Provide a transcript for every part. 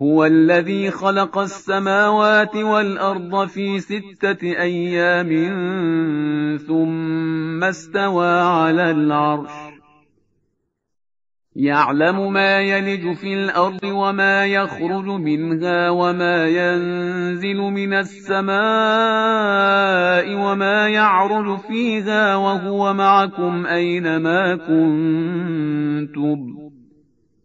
هو الذي خلق السماوات والأرض في ستة أيام ثم استوى على العرش. يعلم ما يلج في الأرض وما يخرج منها وما ينزل من السماء وما يعرج فيها وهو معكم أينما كنتم.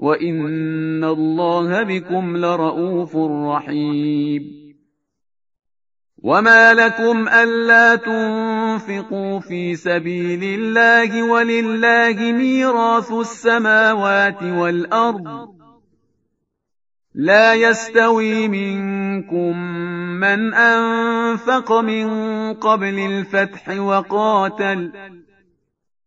وان الله بكم لرءوف رحيم. وما لكم الا تنفقوا في سبيل الله ولله ميراث السماوات والارض. لا يستوي منكم من انفق من قبل الفتح وقاتل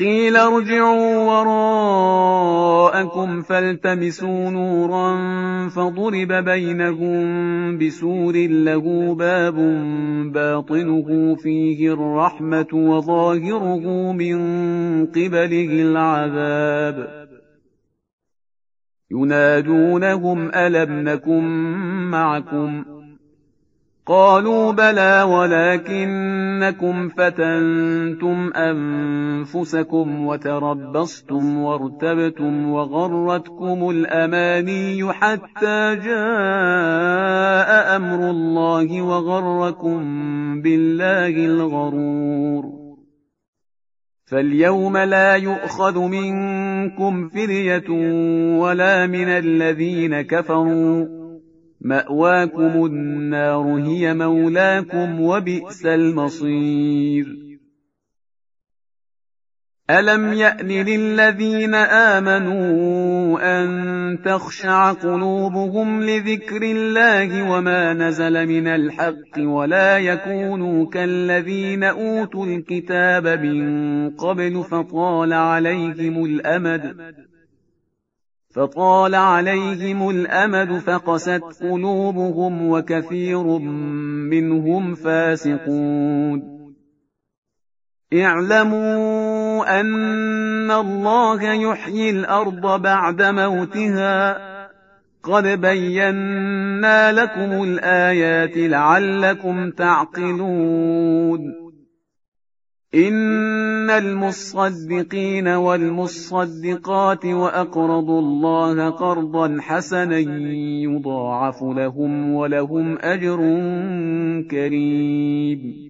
قيل ارجعوا وراءكم فالتمسوا نورا فضرب بينهم بسور له باب باطنه فيه الرحمة وظاهره من قبله العذاب. ينادونهم ألم نكن معكم؟ قالوا بلى ولكنكم فتنتم أنفسكم وتربصتم وارتبتم وغرتكم الأماني حتى جاء أمر الله وغركم بالله الغرور. فاليوم لا يؤخذ منكم فريه ولا من الذين كفروا. مأواكم النار هي مولاكم وبئس المصير. ألم يأن للذين آمنوا أن تخشع قلوبهم لذكر الله وما نزل من الحق ولا يكونوا كالذين أوتوا الكتاب من قبل فطال عليهم الأمد. فطال عليهم الأمد فقست قلوبهم وكثير منهم فاسقون. اعلموا أن الله يحيي الأرض بعد موتها. قد بينا لكم الآيات لعلكم تعقلون. إن المصدقين والمصدقات وأقرضوا الله قرضا حسنا يضاعف لهم ولهم أجر كريم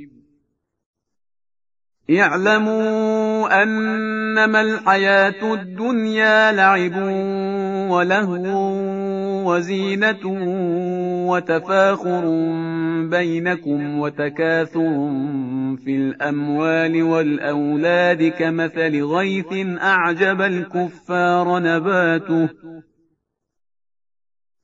اعلموا أنما الحياة الدنيا لعب ولهو وزينة وتفاخر بينكم وتكاثر في الأموال والأولاد كمثل غيث أعجب الكفار نباته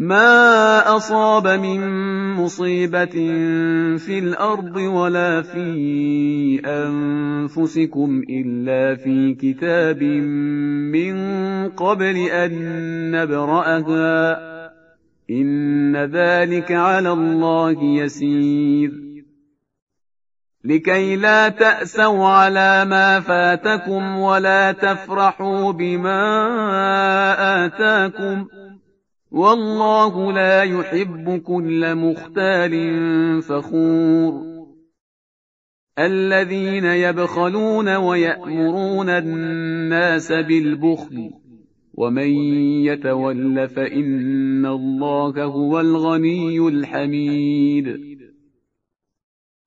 ما أصاب من مصيبة في الأرض ولا في أنفسكم إلا في كتاب من قبل أن نبرأها إن ذلك على الله يسير لكي لا تأسوا على ما فاتكم ولا تفرحوا بما آتاكم ۖ والله لا يحب كل مختال فخور. الذين يبخلون ويأمرون الناس بالبخل ومن يتول فإن الله هو الغني الحميد.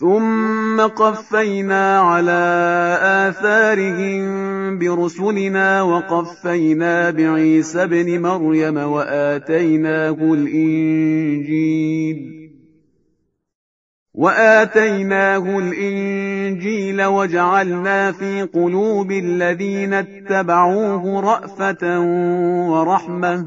ثم قفينا على آثارهم برسلنا وقفينا بعيسى ابن مريم وآتيناه الإنجيل وآتيناه الإنجيل وجعلنا في قلوب الذين اتبعوه رأفة ورحمة